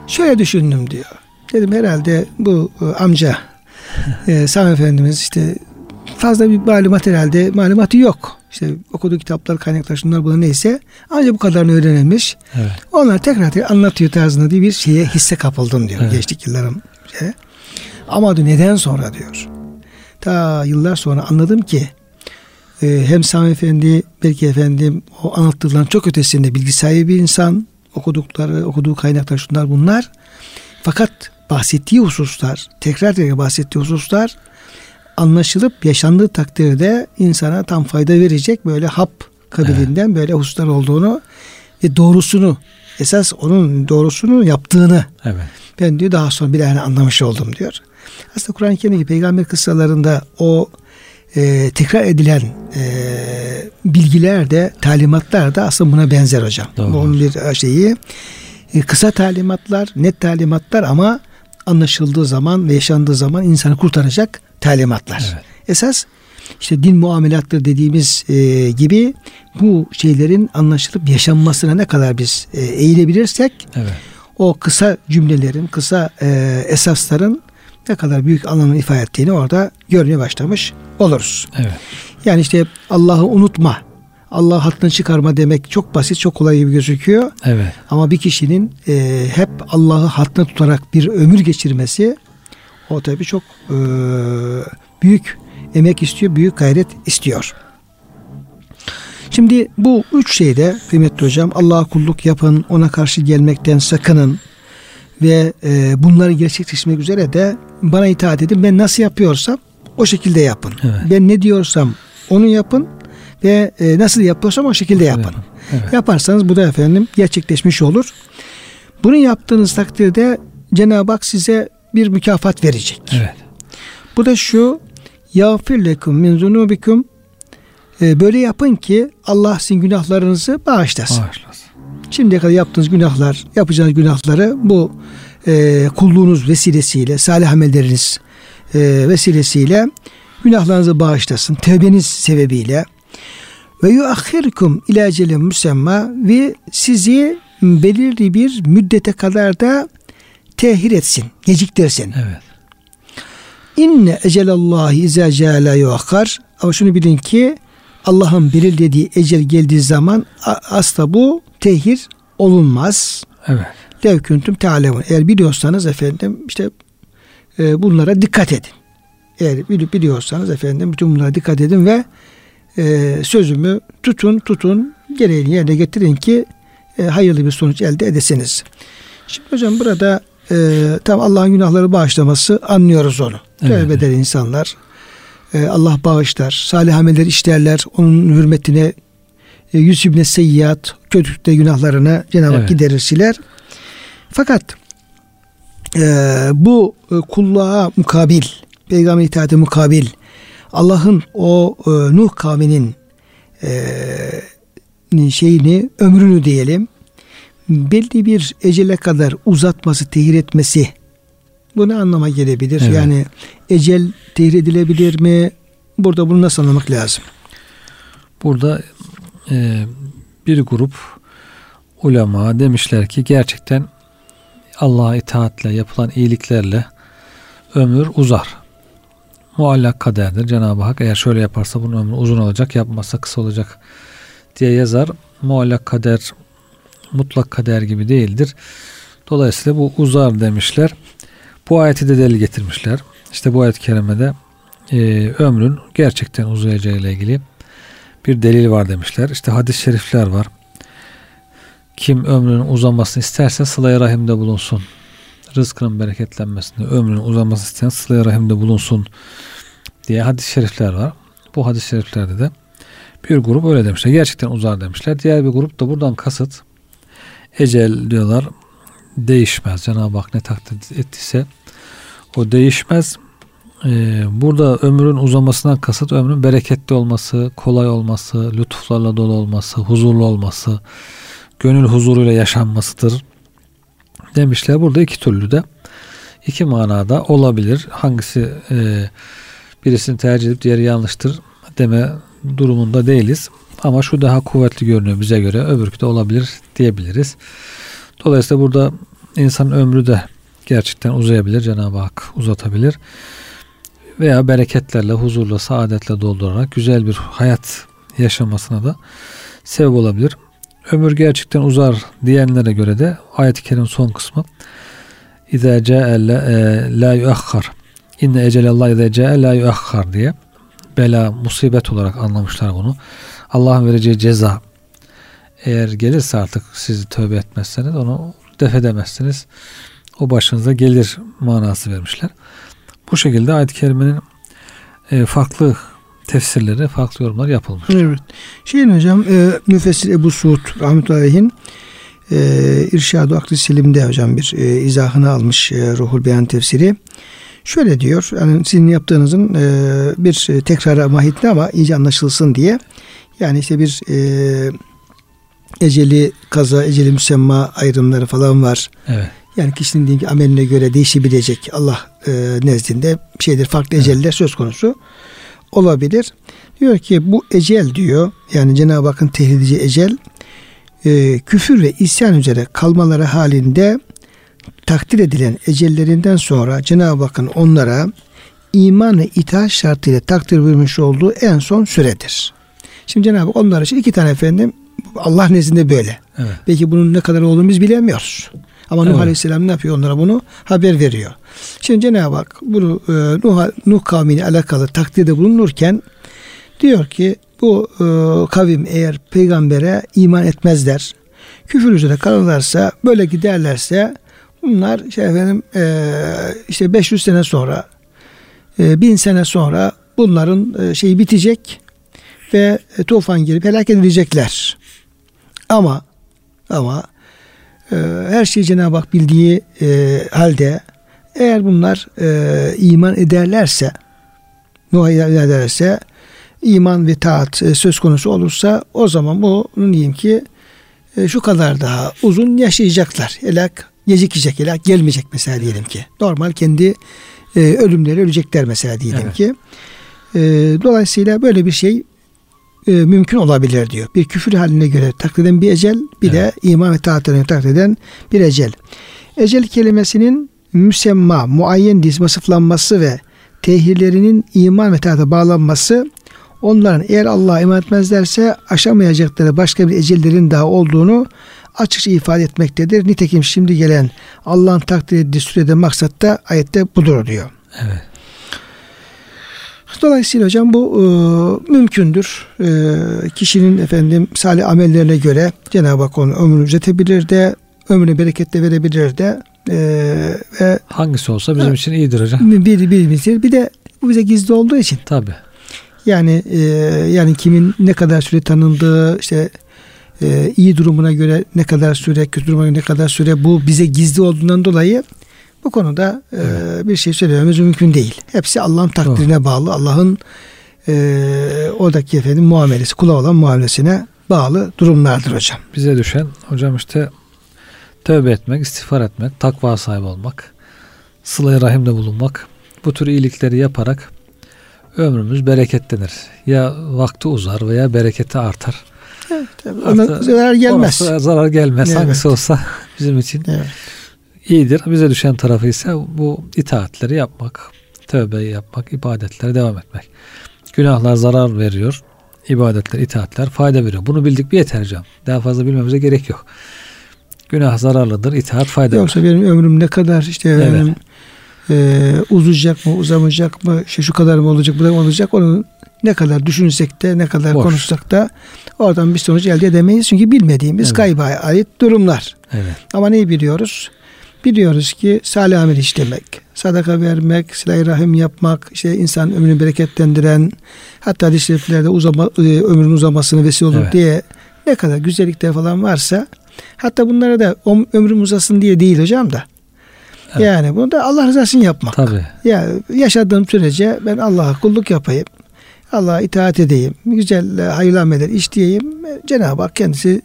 şöyle düşündüm diyor. Dedim herhalde bu e, amca e, Sami Efendimiz işte fazla bir malumat herhalde malumatı yok. İşte okuduğu kitaplar, kaynaklar, şunlar bunlar neyse ancak bu kadarını öğrenilmiş. Evet. Onlar tekrar tekrar anlatıyor tarzında diye bir şeye hisse kapıldım diyor evet. gençlik yıllarım. Şey. Ama diyor neden sonra diyor. Ta yıllar sonra anladım ki e, hem Sami Efendi belki efendim o anlattıkların çok ötesinde bilgi sahibi bir insan okudukları okuduğu kaynaklar şunlar bunlar fakat bahsettiği hususlar tekrar tekrar bahsettiği hususlar anlaşılıp yaşandığı takdirde insana tam fayda verecek böyle hap kabilinden evet. böyle hususlar olduğunu ve doğrusunu esas onun doğrusunu yaptığını evet. ben diyor daha sonra bir yani anlamış oldum diyor. Aslında Kur'an-ı Kerim'deki peygamber kıssalarında o e, tekrar edilen e, bilgiler de talimatlar da aslında buna benzer hocam. Doğru. Onun bir şeyi e, kısa talimatlar, net talimatlar ama anlaşıldığı zaman ve yaşandığı zaman insanı kurtaracak talimatlar. Evet. Esas işte din muamelatları dediğimiz e, gibi bu şeylerin anlaşılıp yaşanmasına ne kadar biz e, eğilebilirsek evet. o kısa cümlelerin, kısa e, esasların ne kadar büyük anlamı ifade ettiğini orada görmeye başlamış oluruz. Evet. Yani işte Allah'ı unutma, Allah hattını çıkarma demek çok basit, çok kolay gibi gözüküyor. Evet. Ama bir kişinin e, hep Allah'ı hattına tutarak bir ömür geçirmesi o tabii çok e, büyük emek istiyor, büyük gayret istiyor. Şimdi bu üç şeyde kıymetli hocam Allah'a kulluk yapın, ona karşı gelmekten sakının ve e, bunları gerçekleştirmek üzere de bana itaat edin. Ben nasıl yapıyorsam o şekilde yapın. Evet. Ben ne diyorsam onu yapın ve e, nasıl yapıyorsam o şekilde yapın. Evet. Yaparsanız bu da efendim gerçekleşmiş olur. Bunu yaptığınız takdirde Cenab-ı Hak size bir mükafat verecek. Evet. Bu da şu yağfir lekum min zunubikum e, böyle yapın ki Allah sizin günahlarınızı bağışlasın. Bağışlasın. Şimdiye kadar yaptığınız günahlar, yapacağınız günahları bu e, kulluğunuz vesilesiyle, salih amelleriniz e, vesilesiyle günahlarınızı bağışlasın. Tevbeniz sebebiyle ve yuahhirkum ila ecelin müsemma ve sizi belirli bir müddete kadar da tehir etsin, geciktirsin. Evet. İnne ecelallahi izâ câlâ yuakkar. Ama şunu bilin ki Allah'ın belirlediği ecel geldiği zaman asla bu tehir olunmaz. Evet. Lev küntüm tealemun. Eğer biliyorsanız efendim işte e, bunlara dikkat edin. Eğer biliyorsanız efendim bütün bunlara dikkat edin ve e, sözümü tutun tutun gereğini yerine getirin ki e, hayırlı bir sonuç elde edesiniz. Şimdi hocam burada e, tam Allah'ın günahları bağışlaması anlıyoruz onu. Evet. Tövbe eder insanlar. E, Allah bağışlar. Salih ameller işlerler. Onun hürmetine e, yüzübne seyyat kötülükte günahlarını Cenab-ı Hak evet. giderir siler. Fakat e, bu e, kulluğa mukabil, peygamber itaati mukabil Allah'ın o e, Nuh kavminin e, şeyini, ömrünü diyelim belli bir ecele kadar uzatması, tehir etmesi bu ne anlama gelebilir? Evet. Yani ecel tehir edilebilir mi? Burada bunu nasıl anlamak lazım? Burada e, bir grup ulema demişler ki gerçekten Allah'a itaatle yapılan iyiliklerle ömür uzar. Muallak kaderdir. Cenab-ı Hak eğer şöyle yaparsa bunun ömrü uzun olacak, yapmazsa kısa olacak diye yazar. Muallak kader mutlak kader gibi değildir. Dolayısıyla bu uzar demişler. Bu ayeti de delil getirmişler. İşte bu ayet-i kerimede e, ömrün gerçekten uzayacağı ile ilgili bir delil var demişler. İşte hadis-i şerifler var. Kim ömrünün uzamasını isterse sılaya rahimde bulunsun. Rızkının bereketlenmesini, ömrünün uzamasını isteyen sılaya rahimde bulunsun diye hadis-i şerifler var. Bu hadis-i şeriflerde de bir grup öyle demişler. Gerçekten uzar demişler. Diğer bir grup da buradan kasıt ecel diyorlar değişmez. Cenab-ı Hak ne takdir ettiyse o değişmez. Ee, burada ömrün uzamasından kasıt ömrün bereketli olması, kolay olması, lütuflarla dolu olması, huzurlu olması, gönül huzuruyla yaşanmasıdır. Demişler burada iki türlü de iki manada olabilir. Hangisi e, birisini tercih edip diğeri yanlıştır deme durumunda değiliz. Ama şu daha kuvvetli görünüyor bize göre. Öbürkü de olabilir diyebiliriz. Dolayısıyla burada insan ömrü de gerçekten uzayabilir. Cenab-ı Hak uzatabilir. Veya bereketlerle, huzurla, saadetle doldurarak güzel bir hayat yaşamasına da sebep olabilir. Ömür gerçekten uzar diyenlere göre de ayet-i kerim son kısmı İzâ câe la yuakhar İnne ecelallah izâ câe la yuakhar diye bela, musibet olarak anlamışlar bunu. Allah'ın vereceği ceza eğer gelirse artık siz tövbe etmezseniz onu def edemezsiniz. O başınıza gelir manası vermişler. Bu şekilde ayet-i kerimenin e, farklı tefsirleri, farklı yorumlar yapılmış. Evet. Şeyin hocam e, müfessir Ebu Suud rahmetullahi'nin e, İrşad-ı Aklı Selim'de hocam bir e, izahını almış e, Ruhul Beyan tefsiri. Şöyle diyor, yani sizin yaptığınızın e, bir tekrara mahitli ama iyice anlaşılsın diye. Yani işte bir e, eceli kaza, eceli müsemma ayrımları falan var. Evet. Yani kişinin diyelim ki ameline göre değişebilecek Allah e, nezdinde şeydir farklı evet. eceller söz konusu olabilir. Diyor ki bu ecel diyor yani Cenab-ı Hakk'ın tehdidici ecel e, küfür ve isyan üzere kalmaları halinde takdir edilen ecellerinden sonra Cenab-ı Hakk'ın onlara iman ve itaat şartıyla takdir vermiş olduğu en son süredir. Şimdi Cenab-ı Hak onlar için iki tane efendim Allah nezdinde böyle. Evet. Belki bunun ne kadar olduğunu biz bilemiyoruz. Ama evet. Nuh Aleyhisselam ne yapıyor onlara bunu? Haber veriyor. Şimdi Cenab-ı Hak bunu e, Nuh, Nuh kavmiyle alakalı takdirde bulunurken diyor ki bu e, kavim eğer peygambere iman etmezler, küfür üzere kalırlarsa, böyle giderlerse bunlar şey efendim e, işte 500 sene sonra, e, 1000 sene sonra bunların e, şeyi bitecek ve e, tufan gelip helak edilecekler. Ama ama e, her şeyi Cenab-ı Hak bildiği e, halde eğer bunlar e, iman ederlerse Nuh'a ederlerse iman ve taat e, söz konusu olursa o zaman bunu diyeyim ki e, şu kadar daha uzun yaşayacaklar. Helak gecikecek, helak gelmeyecek mesela diyelim ki. Normal kendi e, ölümleri ölecekler mesela diyelim evet. ki. E, dolayısıyla böyle bir şey e, mümkün olabilir diyor. Bir küfür haline göre takdir eden bir ecel, bir evet. de iman ve taatlarını takdir eden bir ecel. Ecel kelimesinin müsemma, muayyen diz vasıflanması ve tehirlerinin iman ve taata bağlanması onların eğer Allah'a iman etmezlerse aşamayacakları başka bir ecellerin daha olduğunu açıkça ifade etmektedir. Nitekim şimdi gelen Allah'ın takdir ettiği sürede maksatta ayette budur diyor. Evet. Dolayısıyla hocam bu e, mümkündür. E, kişinin efendim salih amellerine göre Cenab-ı Hak onun ömrünü üzetebilir de ömrüne bereketle verebilir de e, ve hangisi olsa bizim e, için iyidir hocam. Bir, bir, bir, bir de bu bize gizli olduğu için. Tabi. Yani e, yani kimin ne kadar süre tanındığı işte e, iyi durumuna göre ne kadar süre kötü durumuna göre ne kadar süre bu bize gizli olduğundan dolayı bu konuda e, bir şey söylememiz mümkün değil. Hepsi Allah'ın takdirine Doğru. bağlı. Allah'ın e, oradaki efendim muamelesi, kula olan muamelesine bağlı durumlardır hocam. Bize düşen hocam işte tövbe etmek, istiğfar etmek, takva sahibi olmak, sıla-i rahimde bulunmak, bu tür iyilikleri yaparak ömrümüz bereketlenir. Ya vakti uzar veya bereketi artar. Evet, Ona zarar gelmez. Zarar gelmez. Evet. Hangisi olsa bizim için evet iyidir. Bize düşen tarafı ise bu itaatleri yapmak, tövbeyi yapmak, ibadetlere devam etmek. Günahlar zarar veriyor. ibadetler, itaatler fayda veriyor. Bunu bildik bir yeter hocam. Daha fazla bilmemize gerek yok. Günah zararlıdır, itaat fayda Yoksa benim ömrüm ne kadar işte evet. benim e, uzayacak mı, uzamayacak mı, şey şu kadar mı olacak, bu kadar mı olacak onu ne kadar düşünsek de ne kadar Boş. konuşsak da oradan bir sonuç elde edemeyiz. Çünkü bilmediğimiz Evet. gayba ait durumlar. Evet. Ama neyi biliyoruz? Biliyoruz ki salih amel işlemek, sadaka vermek, silah rahim yapmak, işte insan ömrünü bereketlendiren, hatta şeriflerde uzama, e, ömrün uzamasını vesile olur Evet. diye ne kadar güzellikler falan varsa hatta bunlara da ömrüm uzasın diye değil hocam da. Evet. Yani bunu da Allah rızası için yapmak. Tabii. Ya yaşadığım sürece ben Allah'a kulluk yapayım. Allah'a itaat edeyim. Güzel e, hayırlı ameller işleyeyim. E, Cenab-ı Hak kendisi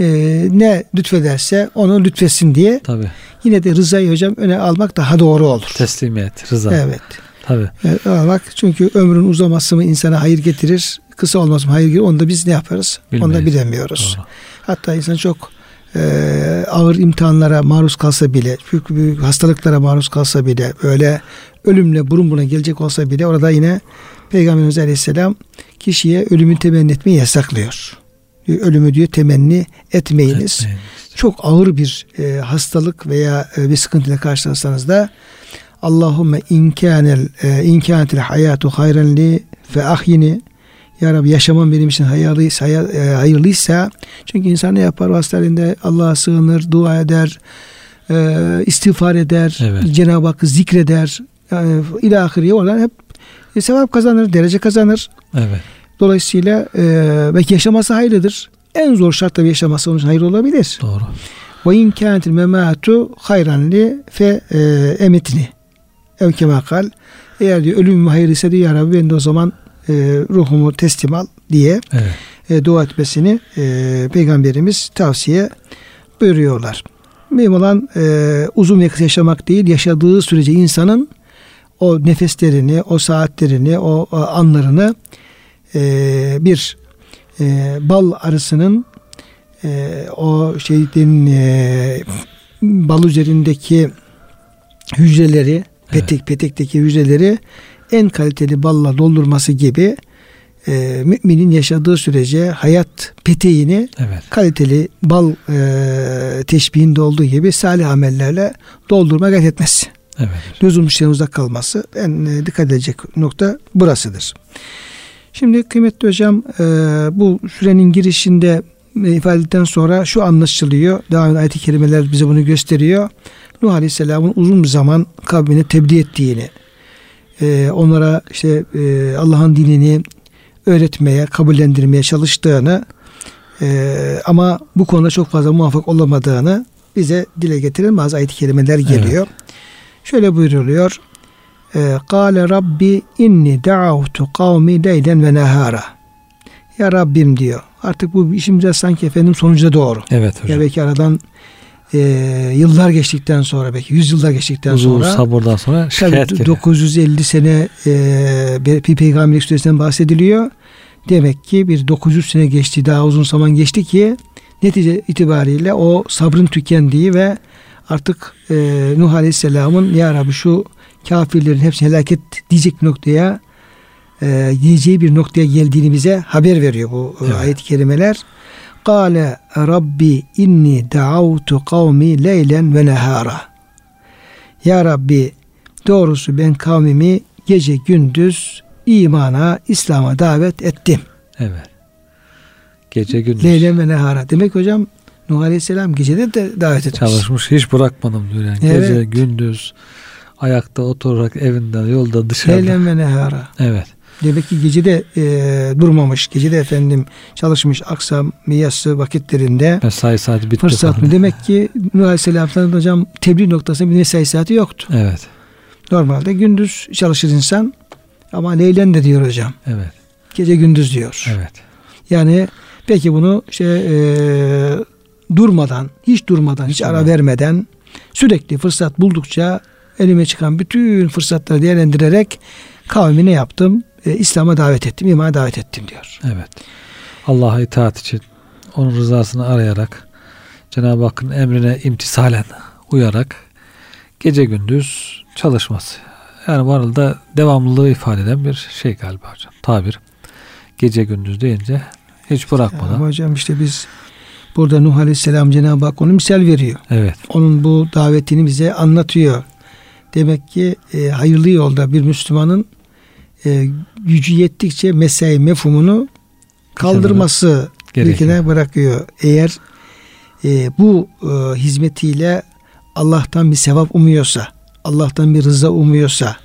e, ne lütfederse onu lütfetsin diye Tabii. yine de rızayı hocam öne almak daha doğru olur. Teslimiyet, rıza. Evet. Tabii. evet. Almak çünkü ömrün uzaması mı insana hayır getirir, kısa olması mı hayır getirir. Onu da biz ne yaparız? Onu da Bilmeyiz. bilemiyoruz. Doğru. Hatta insan çok e, ağır imtihanlara maruz kalsa bile, büyük büyük hastalıklara maruz kalsa bile, böyle ölümle burun buruna gelecek olsa bile orada yine Peygamberimiz Aleyhisselam kişiye ölümü temenni etmeyi yasaklıyor. Ölümü diyor temenni etmeyiniz. Etmeyin. Çok ağır bir e, hastalık veya e, bir sıkıntıyla karşılaşsanız da Allahümme inkânel e, inkânetil hayatu hayran li fe ahyini ya Rabbi yaşamam benim için hayırlıysa, hayır- e, hayırlıysa çünkü insan ne yapar hastalarında Allah'a sığınır, dua eder, e, istiğfar eder, Evet. Cenab-ı Hakk'ı zikreder. Yani ilahiriye oradan hep e, sevap kazanır, derece kazanır. Evet. Dolayısıyla e, belki yaşaması hayırlıdır. En zor şartla bir yaşaması onun için hayır olabilir. Doğru. Ve in kânetil memâtu hayran li fe e, emetni. Ev kema kal. Eğer diyor ölümüm hayırlıysa diyor ya Rabbi ben de o zaman e, ruhumu teslim al diye Evet. e, dua etmesini e, Peygamberimiz tavsiye buyuruyorlar. Mühim olan e, uzun ve kısa yaşamak değil, yaşadığı sürece insanın o nefeslerini, o saatlerini, o, o anlarını e, bir e, bal arısının e, o şeyin e, bal üzerindeki hücreleri, petek petekteki hücreleri en kaliteli balla doldurması gibi e, müminin yaşadığı sürece hayat peteğini Evet. kaliteli bal e, teşbihinde olduğu gibi salih amellerle doldurma gayret etmesi. Evet. Şeyden uzak kalması en e, dikkat edilecek nokta burasıdır. Şimdi kıymetli hocam e, bu sürenin girişinde e, ifade edildikten sonra şu anlaşılıyor. Devam eden ayet-i kerimeler bize bunu gösteriyor. Nuh Aleyhisselam'ın uzun bir zaman kavmine tebliğ ettiğini, e, onlara işte e, Allah'ın dinini öğretmeye, kabullendirmeye çalıştığını e, ama bu konuda çok fazla muvaffak olamadığını bize dile getiren bazı ayet-i kerimeler geliyor. Şöyle buyuruluyor. E, Kale Rabbi inni da'avtu kavmi leylen ve nehara. Ya Rabbim diyor. Artık bu işim biraz sanki efendim sonuca doğru. Evet Ya hocam. belki aradan e, yıllar geçtikten sonra belki yüz yıllar geçtikten Uzun sonra sabırdan sonra şikayet geliyor. 950 sene e, bir peygamberlik süresinden bahsediliyor. Demek ki bir 900 sene geçti daha uzun zaman geçti ki netice itibariyle o sabrın tükendiği ve artık e, Nuh Aleyhisselam'ın Ya Rabbi şu kafirlerin hepsini helak et diyecek noktaya e, diyeceği bir noktaya geldiğini bize haber veriyor bu e, Evet. ayet-i kerimeler. Kale Rabbi inni da'avtu kavmi leylen ve nehara. Ya Rabbi doğrusu ben kavmimi gece gündüz imana, İslam'a davet ettim. Evet. Gece gündüz Leylen ve nehara. Demek hocam Nuh Aleyhisselam gecede de davet etmiş. çalışmış. Hiç bırakmadım diyor yani. Evet. Gece gündüz ayakta oturarak evinde yolda dışarıda. Leylen ve nehara. Evet. Demek ki gecede e, durmamış. Gecede efendim çalışmış akşam miyası vakitlerinde Mesai saati bitti. fırsat mı? Demek ki Nuh Aleyhisselam'ın hocam tebliğ noktasında bir mesai saati yoktu. Evet. Normalde gündüz çalışır insan ama leylen de diyor hocam. Evet. Gece gündüz diyor. Evet. Yani peki bunu şey e, durmadan, hiç durmadan, hiç ara vermeden sürekli fırsat buldukça elime çıkan bütün fırsatları değerlendirerek kavmine yaptım. E, İslam'a davet ettim, imana davet ettim diyor. Evet. Allah'a itaat için onun rızasını arayarak Cenab-ı Hakk'ın emrine imtisalen uyarak gece gündüz çalışması. Yani bu arada devamlılığı ifade eden bir şey galiba hocam. Tabir. Gece gündüz deyince hiç bırakmadan. Ama hocam işte biz burada Nuh Aleyhisselam Cenab-ı Hak onu misal veriyor. Evet. Onun bu davetini bize anlatıyor. Demek ki e, hayırlı yolda bir Müslümanın e, gücü yettikçe mesai mefhumunu kaldırması ilkine bırakıyor. Eğer e, bu e, hizmetiyle Allah'tan bir sevap umuyorsa, Allah'tan bir rıza umuyorsa,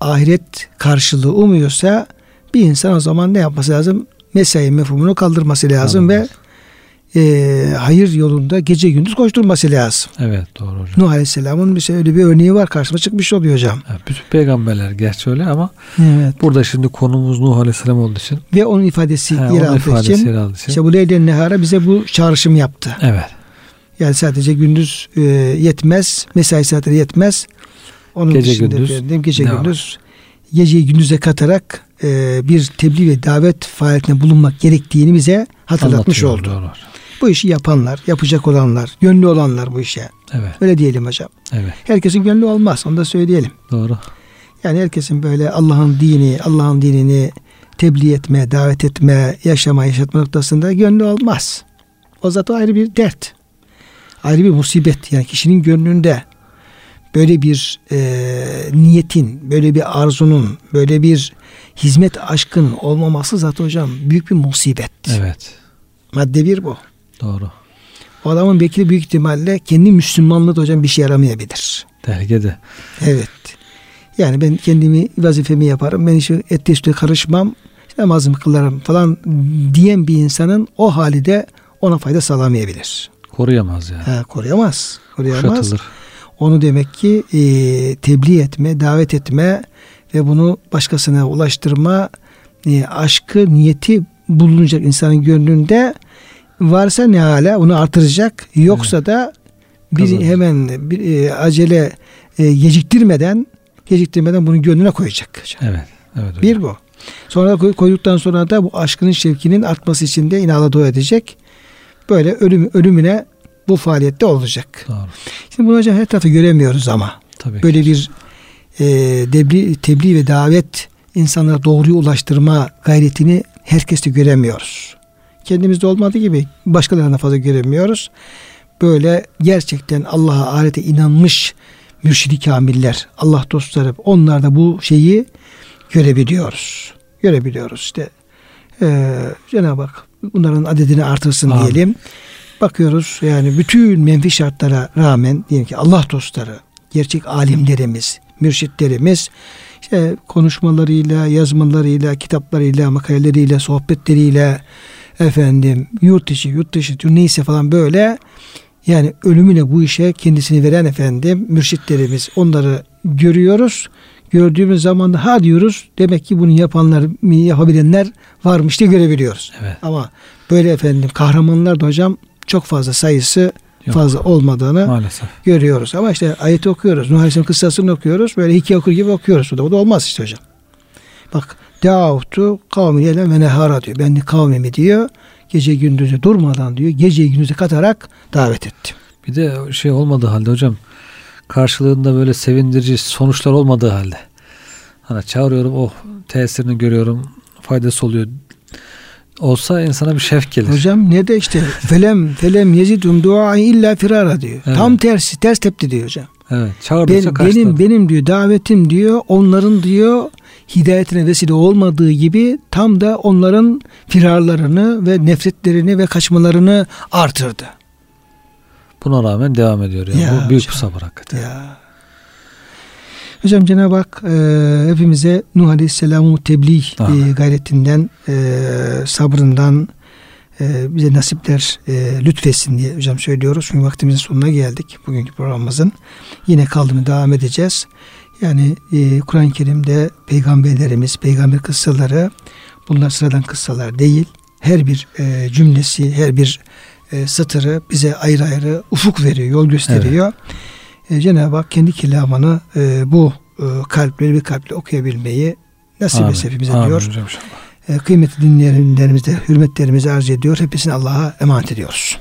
ahiret karşılığı umuyorsa bir insan o zaman ne yapması lazım? Mesai mefhumunu kaldırması lazım Anladım. ve e, hayır yolunda gece gündüz koşturması lazım. Evet doğru hocam. Nuh Aleyhisselam'ın bir şey öyle bir örneği var karşıma çıkmış oluyor hocam. Evet, bütün peygamberler gerçi öyle ama evet. burada şimdi konumuz Nuh Aleyhisselam olduğu için. Ve onun ifadesi He, yer aldığı için, yer aldığı için işte bu Leylen Nehar'a bize bu çağrışım yaptı. Evet. Yani sadece gündüz e, yetmez, mesai saatleri yetmez. Onun gece gündüz. Efendim, gece ne gündüz. Geceyi gündüze katarak e, bir tebliğ ve davet faaliyetine bulunmak gerektiğini bize hatırlatmış oldu. Doğru. Bu işi yapanlar, yapacak olanlar, gönlü olanlar bu işe. Evet. Öyle diyelim hocam. Evet. Herkesin gönlü olmaz. Onu da söyleyelim. Doğru. Yani herkesin böyle Allah'ın dini, Allah'ın dinini tebliğ etme, davet etme, yaşama, yaşatma noktasında gönlü olmaz. O zaten ayrı bir dert. Ayrı bir musibet. Yani kişinin gönlünde böyle bir e, niyetin, böyle bir arzunun, böyle bir hizmet aşkın olmaması zaten hocam büyük bir musibet. Evet. Madde bir bu. Doğru. O adamın belki büyük ihtimalle kendi Müslümanlığı da hocam bir şey yaramayabilir. Tehlikede. Evet. Yani ben kendimi vazifemi yaparım. Ben işi etli üstü karışmam. Namazımı kılarım falan diyen bir insanın o hali de ona fayda sağlamayabilir. Koruyamaz yani. Ha, koruyamaz. Koruyamaz. Kuşatılır. Onu demek ki e, tebliğ etme, davet etme ve bunu başkasına ulaştırma e, aşkı, niyeti bulunacak insanın gönlünde varsa ne hala onu artıracak. Yoksa evet. da bir Kazanır. hemen bir e, acele e, geciktirmeden geciktirmeden bunu gönlüne koyacak. Evet. Evet. Bir bu. Sonra koyduktan sonra da bu aşkının şevkinin artması için de inala dua edecek. Böyle ölüm ölümüne bu faaliyette olacak. Doğru. Şimdi bunu hocam her tarafta göremiyoruz ama. Tabii Böyle ki. bir e, debli, tebliğ ve davet insanlara doğruyu ulaştırma gayretini herkeste göremiyoruz. Kendimizde olmadığı gibi başkalarına fazla göremiyoruz. Böyle gerçekten Allah'a ahirete inanmış mürşidi kamiller, Allah dostları onlar da bu şeyi görebiliyoruz. Görebiliyoruz işte. Ee, Cenab-ı Hak bunların adedini artırsın Amin. diyelim. Bakıyoruz yani bütün menfi şartlara rağmen diyelim ki Allah dostları, gerçek alimlerimiz, mürşitlerimiz işte konuşmalarıyla, yazmalarıyla, kitaplarıyla, makaleleriyle, sohbetleriyle efendim yurt içi, yurt dışı neyse falan böyle yani ölümüne bu işe kendisini veren efendim mürşitlerimiz onları görüyoruz. Gördüğümüz zaman da ha diyoruz demek ki bunu yapanlar, yapabilenler varmış diye görebiliyoruz. Evet. Ama böyle efendim kahramanlar da hocam çok fazla sayısı Yok. fazla olmadığını Maalesef. görüyoruz. Ama işte ayet okuyoruz. Nuh Aleyhisselam kıssasını okuyoruz. Böyle hikaye okur gibi okuyoruz. Bu da, bu da olmaz işte hocam. Bak Davut'u kavmiyle ve nehara diyor. Ben kavmimi diyor. Gece gündüzü durmadan diyor. Gece gündüzü katarak davet ettim. Bir de şey olmadığı halde hocam karşılığında böyle sevindirici sonuçlar olmadığı halde. Hani çağırıyorum oh tesirini görüyorum faydası oluyor olsa insana bir şevk gelir. Hocam ne de işte felem felem yezidum duai illa firara diyor. Evet. Tam tersi ters tepti diyor hocam. Evet. Çağırdıkça ben, benim benim diyor davetim diyor onların diyor hidayetine vesile olmadığı gibi tam da onların firarlarını ve nefretlerini ve kaçmalarını artırdı. Buna rağmen devam ediyor. Yani. Ya, Bu büyük hocam, bir sabır hakikaten. Ya. Hocam Cenab-ı Hak e, hepimize Nuh Aleyhisselam'ın tebliğ e, gayretinden, e, sabrından e, bize nasipler e, lütfetsin diye hocam söylüyoruz. Çünkü vaktimizin sonuna geldik bugünkü programımızın. Yine kaldığını devam edeceğiz. Yani e, Kur'an-ı Kerim'de peygamberlerimiz, peygamber kıssaları bunlar sıradan kıssalar değil. Her bir e, cümlesi, her bir e, satırı bize ayrı ayrı ufuk veriyor, yol gösteriyor. Evet e, Cenab-ı Hak kendi kelamını e, bu e, kalpleri bir kalple okuyabilmeyi nasip etsin hepimize Amin. diyor. Hocam, e, kıymetli dinleyenlerimize hürmetlerimizi arz ediyor. Hepsini Allah'a emanet ediyoruz.